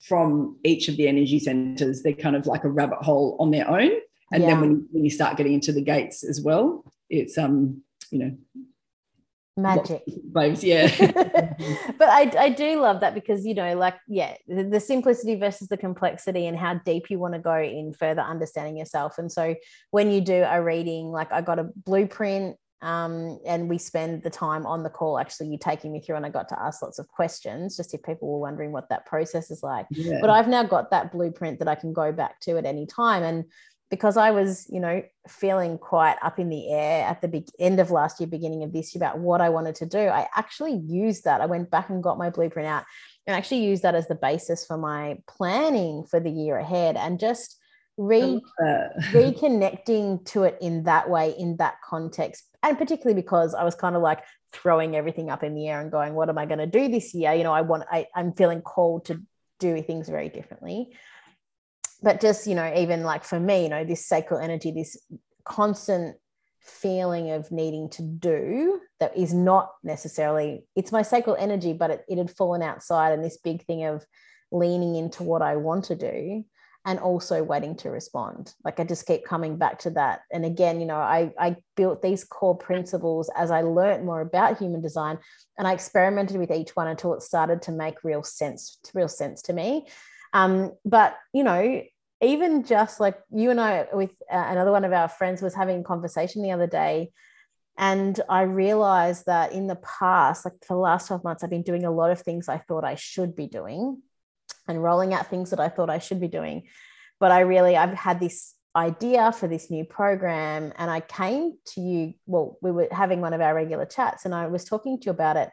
from each of the energy centers. They're kind of like a rabbit hole on their own. And yeah. then when, when you start getting into the gates as well it's um you know magic. waves yeah. But I, I do love that because you know like yeah the, the, simplicity versus the complexity and how deep you want to go in further understanding yourself. And so when you do a reading like i got a blueprint um, and we spend the time on the call actually you taking me through and i got to ask lots of questions just if people were wondering what that process is like yeah. but i've now got that blueprint that i can go back to at any time and because I was, you know, feeling quite up in the air at the big end of last year, beginning of this year about what I wanted to do, I actually used that. I went back and got my blueprint out and actually used that as the basis for my planning for the year ahead and just re- reconnecting to it in that way, in that context. And particularly because I was kind of like throwing everything up in the air and going, what am I going to do this year? You know, I want, I, I'm feeling called to do things very differently but just you know even like for me you know this sacral energy this constant feeling of needing to do that is not necessarily it's my sacral energy but it, it had fallen outside and this big thing of leaning into what i want to do and also waiting to respond. Like i just keep coming back to that. And again you know i i built these core principles as i learned more about human design and i experimented with each one until it started to make real sense real sense to me. Um, but you know, even just like you and I with uh, another one of our friends was having a conversation the other day. And I realized that in the past, like for the last 12 months, I've been doing a lot of things I thought I should be doing and rolling out things that I thought I should be doing. But I really, I've had this idea for this new program and I came to you. Well, we were having one of our regular chats and I was talking to you about it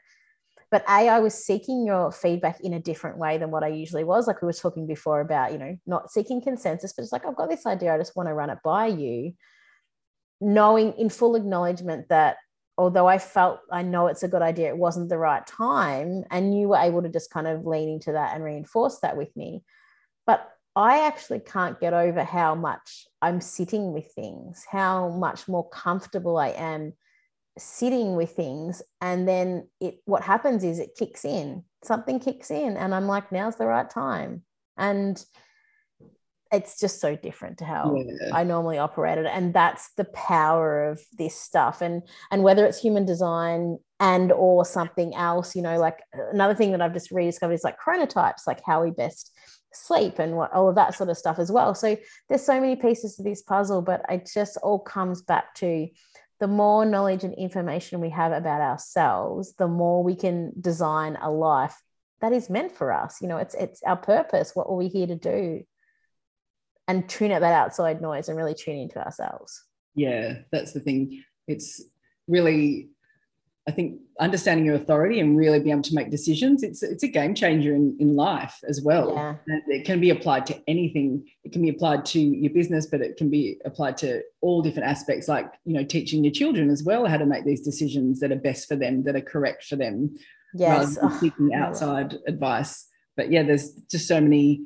but a i was seeking your feedback in a different way than what i usually was like we were talking before about you know not seeking consensus but it's like i've got this idea i just want to run it by you knowing in full acknowledgement that although i felt i know it's a good idea it wasn't the right time and you were able to just kind of lean into that and reinforce that with me. But I actually can't get over how much I'm sitting with things, how much more comfortable I am sitting with things. And then it what happens is it kicks in something kicks in and i'm like now's the right time. And it's just so different to how yeah. i normally operated and that's the power of this stuff and and whether it's human design and or something else you know like another thing that i've just rediscovered is like chronotypes like how we best sleep and what all of that sort of stuff as well so there's so many pieces to this puzzle but it just all comes back to the more knowledge and information we have about ourselves, the more we can design a life that is meant for us. You know, it's it's our purpose. What are we here to do? And tune out that outside noise and really tune into ourselves. Yeah, that's the thing. It's really I think understanding your authority and really being able to make decisions, it's it's a game changer in, in life as well. Yeah. And it can be applied to anything. It can be applied to your business, but it can be applied to all different aspects, like you know, teaching your children as well how to make these decisions that are best for them, that are correct for them, yes. rather than seeking outside advice. But yeah, there's just so many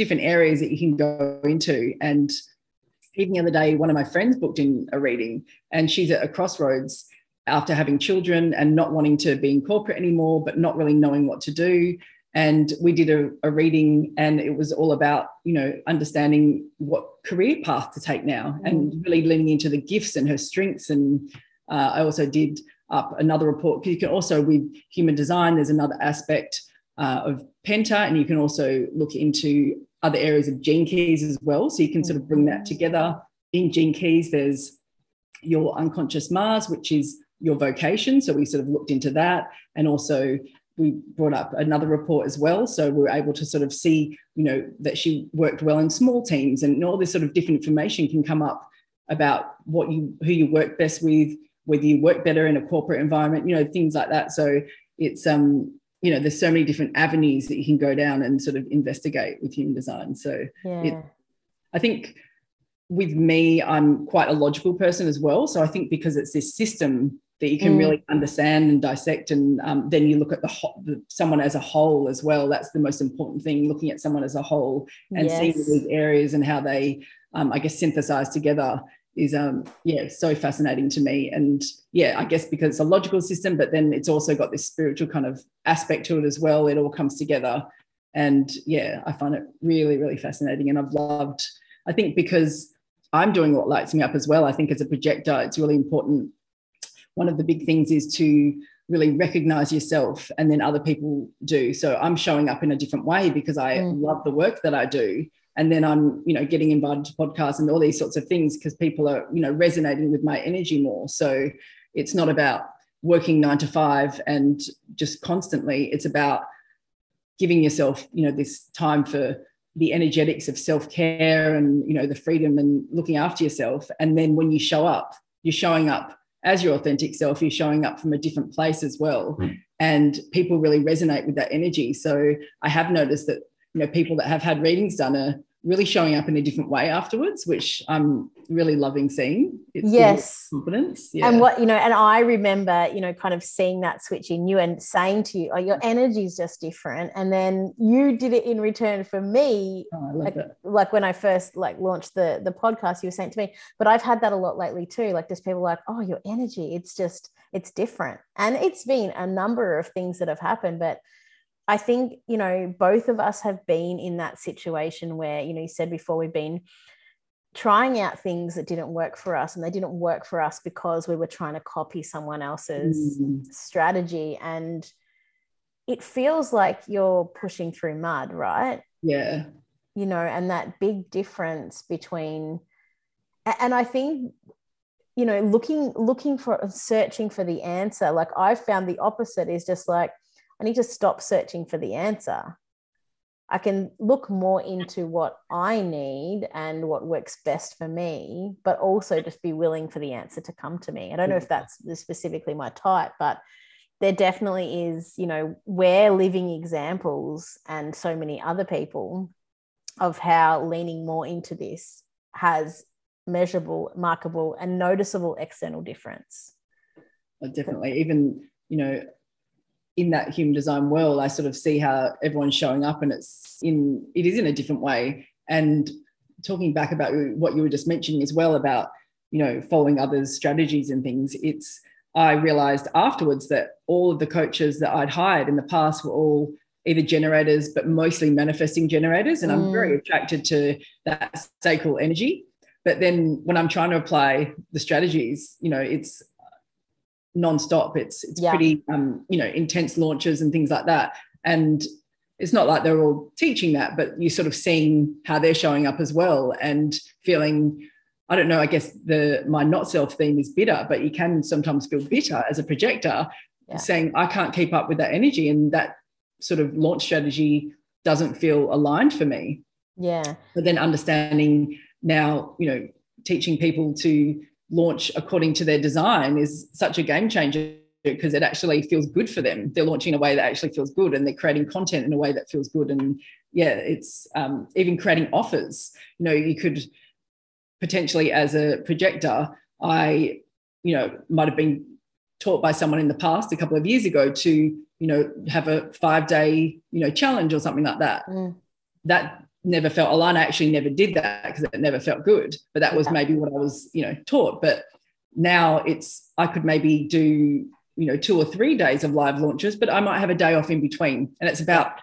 different areas that you can go into. And even the other day, one of my friends booked in a reading, and she's at a crossroads after having children and not wanting to be in corporate anymore, but not really knowing what to do. And we did a, a, reading, and it was all about, you know, understanding what career path to take now mm. and really leaning into the gifts and her strengths. And uh, I also did up another report. Because you can also, with human design, there's another aspect uh, of Penta, and you can also look into other areas of gene keys as well. So you can sort of bring that together. In gene keys, there's your unconscious Mars, which is your vocation. So we sort of looked into that. And also, we brought up another report as well. So we were able to sort of see, you know, that she worked well in small teams and all this sort of different information can come up about what you, who you work best with, whether you work better in a corporate environment, you know, things like that. So it's, um, you know, there's so many different avenues that you can go down and sort of investigate with human design. So yeah. it, I think with me, I'm quite a logical person as well. So I think because it's this system that you can mm. really understand and dissect and um, then you look at the, ho- the, someone as a whole as well that's the most important thing looking at someone as a whole and yes. seeing these areas and how they um, i guess synthesize together is um yeah so fascinating to me and yeah i guess because it's a logical system but then it's also got this spiritual kind of aspect to it as well it all comes together and yeah i find it really really fascinating and i've loved i think because i'm doing what lights me up as well i think as a projector it's really important one of the big things is to really recognize yourself and then other people do. So I'm showing up in a different way because I mm. love the work that I do. And then I'm, you know, getting invited to podcasts and all these sorts of things because people are, you know, resonating with my energy more. So it's not about working nine to five and just constantly. It's about giving yourself, you know, this time for the energetics of self-care and you know the freedom and looking after yourself and then when you show up you're showing up as your authentic self you're showing up from a different place as well mm. and people really resonate with that energy so i have noticed that you know people that have had readings done are really showing up in a different way afterwards, which I'm really loving seeing. It's yes. Confidence. Yeah. And what, you know, and I remember, you know, kind of seeing that switch in you and saying to you, oh, your energy is just different. And then you did it in return for me. Oh, like, like, when I first like launched the, the podcast, you were saying to me, but I've had that a lot lately too. Like just people like, oh, your energy, it's just, it's different. And it's been a number of things that have happened, but I think, you know, both of us have been in that situation where, you know, you said before we've been trying out things that didn't work for us and they didn't work for us because we were trying to copy someone else's mm. strategy. And it feels like you're pushing through mud right? Yeah. You know and that big difference between and i think you know looking looking for searching for the answer like i found the opposite is just like I need to stop searching for the answer. I can look more into what I need and what works best for me, but also just be willing for the answer to come to me. I don't know if that's specifically my type, but there definitely is, you know, we're living examples and so many other people of how leaning more into this has measurable, markable, and noticeable external difference. Uh, definitely. Even, you know, in that human design world, I sort of see how everyone's showing up and it's in it is in a different way. And talking back about what you were just mentioning as well about, you know, following others' strategies and things, it's I realized afterwards that all of the coaches that I'd hired in the past were all either generators, but mostly manifesting generators. And mm. I'm very attracted to that sacral energy. But then when I'm trying to apply the strategies, you know, it's non-stop it's it's yeah. pretty um you know intense launches and things like that and it's not like they're all teaching that but you sort of seeing how they're showing up as well and feeling i don't know i guess the my not self theme is bitter but you can sometimes feel bitter as a projector yeah. saying i can't keep up with that energy and that sort of launch strategy doesn't feel aligned for me yeah but then understanding now you know teaching people to launch according to their design is such a game changer because it actually feels good for them. They're launching in a way that actually feels good and they're creating content in a way that feels good. And yeah, it's um, even creating offers. You know, you could potentially, as a projector, I, you know, might have been taught by someone in the past a couple of years ago to, you know, have a five day, you know, challenge or something like that. Mm. That never felt Alana actually never did that because it never felt good. But that was yeah. maybe what I was, you know, taught. But now it's I could maybe do, you know, two or three days of live launches, but I might have a day off in between. And it's about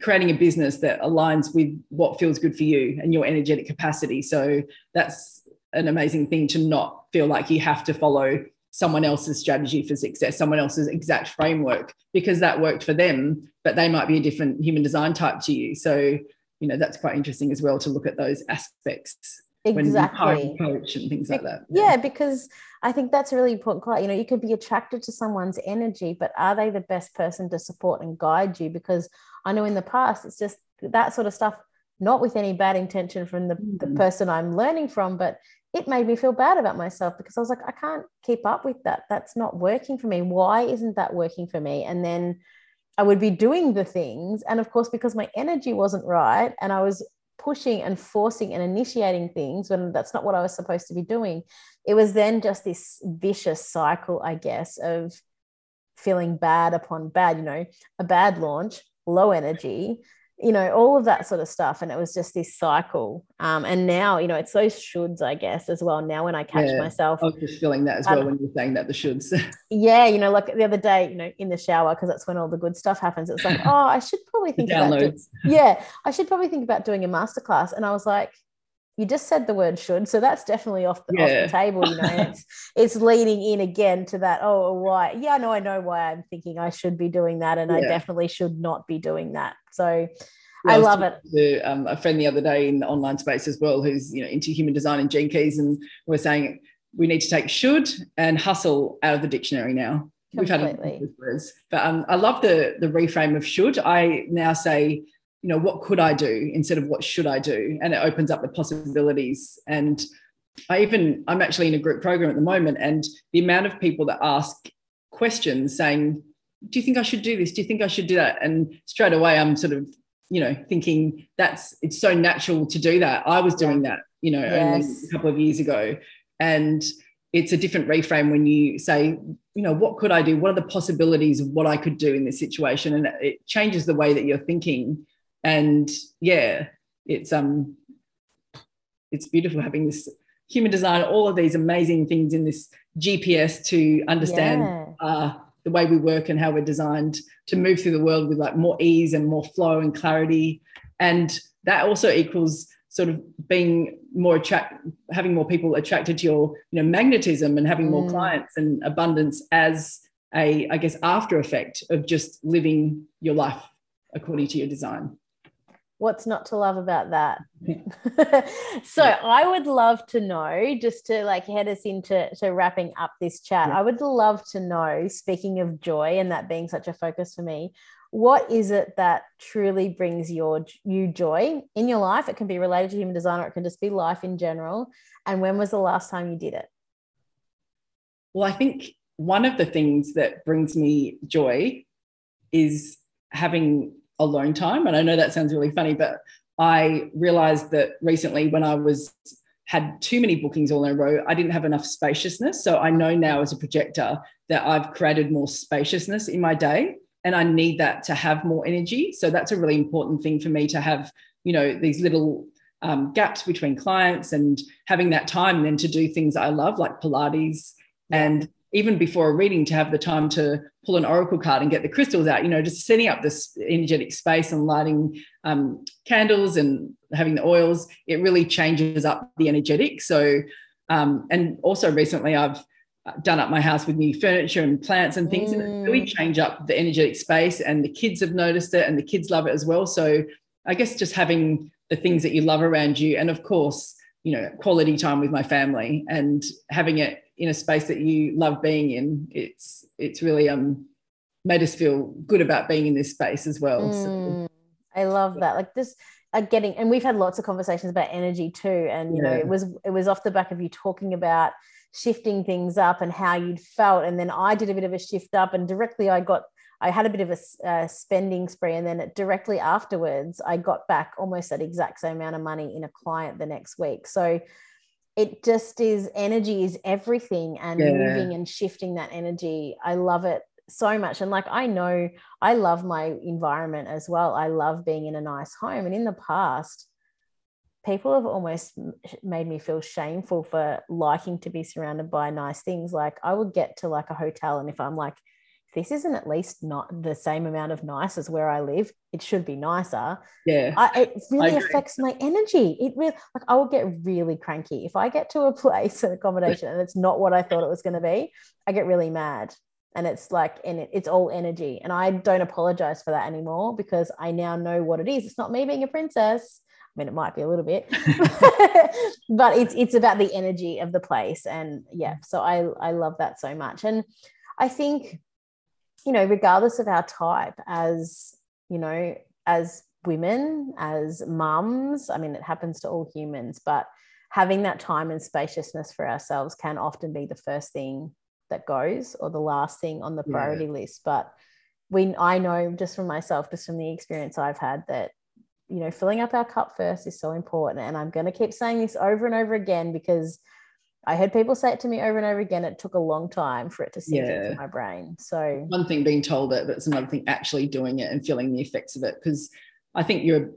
creating a business that aligns with what feels good for you and your energetic capacity. So that's an amazing thing to not feel like you have to follow someone else's strategy for success, someone else's exact framework, because that worked for them, but they might be a different human design type to you. So you know that's quite interesting as well to look at those aspects exactly. coach and things like that. yeah. yeah because i think that's a really important part you know you could be attracted to someone's energy but are they the best person to support and guide you? Because i know in the past it's just that sort of stuff not with any bad intention from the, mm-hmm. the person i'm learning from but it made me feel bad about myself because i was like i can't keep up with that. That's not working for me. Why isn't that working for me? And then I would be doing the things. And of course, because my energy wasn't right and I was pushing and forcing and initiating things when that's not what I was supposed to be doing, it was then just this vicious cycle, I guess, of feeling bad upon bad, you know, a bad launch, low energy, you know, all of that sort of stuff. And it was just this cycle. Um, and now, you know, it's those shoulds, I guess, as well. Now, when I catch yeah, myself, I was just feeling that as well when you're saying that the shoulds. yeah, you know, like the other day, you know, in the shower, because that's when all the good stuff happens. It's like, oh, I should probably think about, yeah, I should probably think about doing a masterclass. And I was like, you just said the word should so that's definitely off the, yeah. off the table you know it's it's leading in again to that oh why yeah no i know why i'm thinking i should be doing that and yeah. i definitely should not be doing that so I, I love it. To, um, a friend the other day in the online space as well, who's you know into human design and gene keys, and we're saying we need to take should and hustle out of the dictionary now. Completely. We've had words, but um, I love the the reframe of should. I now say you know what could i do instead of what should i do? And it opens up the possibilities. And i even i'm actually in a group program at the moment and the amount of people that ask questions saying do you think i should do this? Do you think i should do that? And straight away i'm sort of you know thinking that's it's so natural to do that. I was doing that you know yes. only a couple of years ago. And it's a different reframe when you say you know what could i do? What are the possibilities of what i could do in this situation? And it changes the way that you're thinking and yeah it's um it's beautiful having this human design all of these amazing things in this gps to understand yeah. uh, the way we work and how we're designed to move through the world with like more ease and more flow and clarity and that also equals sort of being more attract having more people attracted to your you know magnetism and having more mm. clients and abundance as a i guess after effect of just living your life according to your design what's not to love about that? So yeah. i would love to know just to like head us into to wrapping up this chat yeah. i would love to know speaking of joy and that being such a focus for me what is it that truly brings your you joy in your life? It can be related to human design or it can just be life in general. And when was the last time you did it? Well i think one of the things that brings me joy is having alone time. And I know that sounds really funny, but I realized that recently when I was had too many bookings all in a row, I didn't have enough spaciousness. So I know now as a projector that I've created more spaciousness in my day and I need that to have more energy. So that's a really important thing for me to have, you know, these little um, gaps between clients and having that time then to do things I love like Pilates and even before a reading to have the time to pull an oracle card and get the crystals out you know just setting up this energetic space and lighting um, candles and having the oils it really changes up the energetic so um, and also recently i've done up my house with new furniture and plants and things mm. and it really change up the energetic space and the kids have noticed it and the kids love it as well so i guess just having the things that you love around you and of course you know quality time with my family and having it in a space that you love being in it's it's really um made us feel good about being in this space as well mm, so, i love that like this uh, getting and we've had lots of conversations about energy too and you yeah. know it was it was off the back of you talking about shifting things up and how you'd felt and then i did a bit of a shift up and directly i got I had a bit of a uh, spending spree, and then directly afterwards, I got back almost that exact same amount of money in a client the next week. So it just is energy is everything, and yeah. moving and shifting that energy. I love it so much. And like I know, I love my environment as well. I love being in a nice home, and in the past. People have almost made me feel shameful for liking to be surrounded by nice things. Like I would get to like a hotel, and if I'm like, this isn't at least not the same amount of nice as where I live. It should be nicer. Yeah. I, it really affects my energy. It really, like, I will get really cranky. If I get to a place, an accommodation, and it's not what I thought it was going to be, I get really mad. And it's like, and it, it's all energy. And I don't apologize for that anymore because I now know what it is. It's not me being a princess. I mean, it might be a little bit, but it's it's about the energy of the place, and yeah. So I I love that so much, and I think you know, regardless of our type, as you know, as women, as mums, I mean, it happens to all humans, but having that time and spaciousness for ourselves can often be the first thing that goes or the last thing on the priority yeah. list. But we, I know just from myself, just from the experience I've had, that you know, filling up our cup first is so important. And I'm going to keep saying this over and over again because I heard people say it to me over and over again. It took a long time for it to sink yeah. into my brain. So one thing being told it, but it's another thing actually doing it and feeling the effects of it. Because I think you're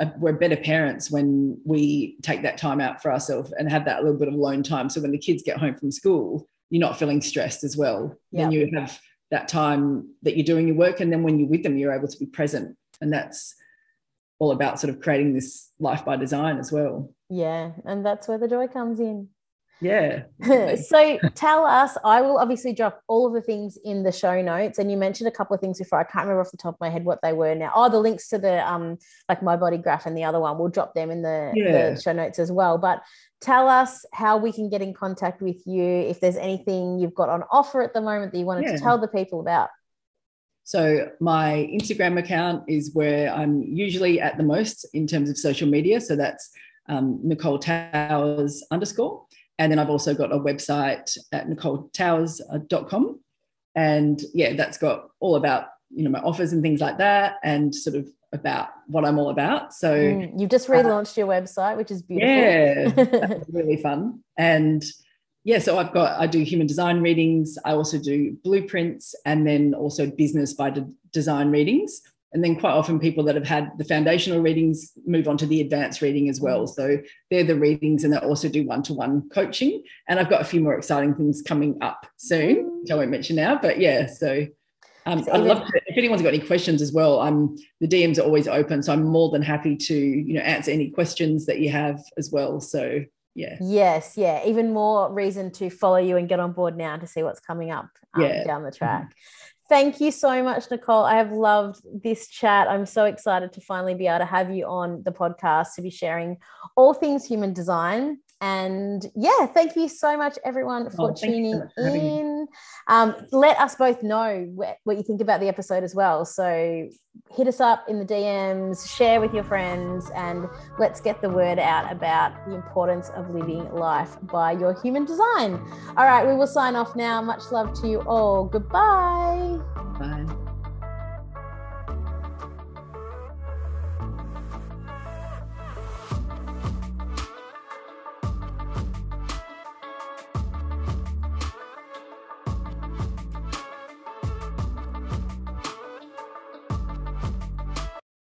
uh, we're better parents when we take that time out for ourselves and have that little bit of alone time. So when the kids get home from school, you're not feeling stressed as well. Yep. Then you have that time that you're doing your work, and then when you're with them, you're able to be present, and that's all about sort of creating this life by design as well. Yeah, and that's where the joy comes in. Yeah. so tell us, I will obviously drop all of the things in the show notes. And you mentioned a couple of things before. I can't remember off the top of my head what they were now. Oh, the links to the um like my body graph and the other one. We'll drop them in the, yeah. the show notes as well. But tell us how we can get in contact with you if there's anything you've got on offer at the moment that you wanted yeah. to tell the people about. So my Instagram account is where I'm usually at the most in terms of social media. So that's um, Nicole Towers underscore. And then I've also got a website at nicoletowers.com. And yeah, that's got all about, you know, my offers and things like that and sort of about what I'm all about. So mm, you've just relaunched uh, your website, which is beautiful. Yeah, really fun. And yeah, so I've got I do human design readings. I also do blueprints, and then also business by de- design readings. And then quite often people that have had the foundational readings move on to the advanced reading as well. So they're the readings and they also do one-to-one coaching. And I've got a few more exciting things coming up soon, which I won't mention now. But yeah, so um, I'd love to, if anyone's got any questions as well, um, the DMs are always open. So I'm more than happy to, you know, answer any questions that you have as well. So yeah. Yes, yeah. Even more reason to follow you and get on board now to see what's coming up um, yeah. down the track. Thank you so much, Nicole. I have loved this chat. I'm so excited to finally be able to have you on the podcast to be sharing all things human design. And yeah, thank you so much, everyone, for oh, tuning so in. Um, let us both know what, what you think about the episode as well. So hit us up in the DMs, share with your friends, and let's get the word out about the importance of living life by your human design. All right, we will sign off now. Much love to you all. Goodbye. Bye.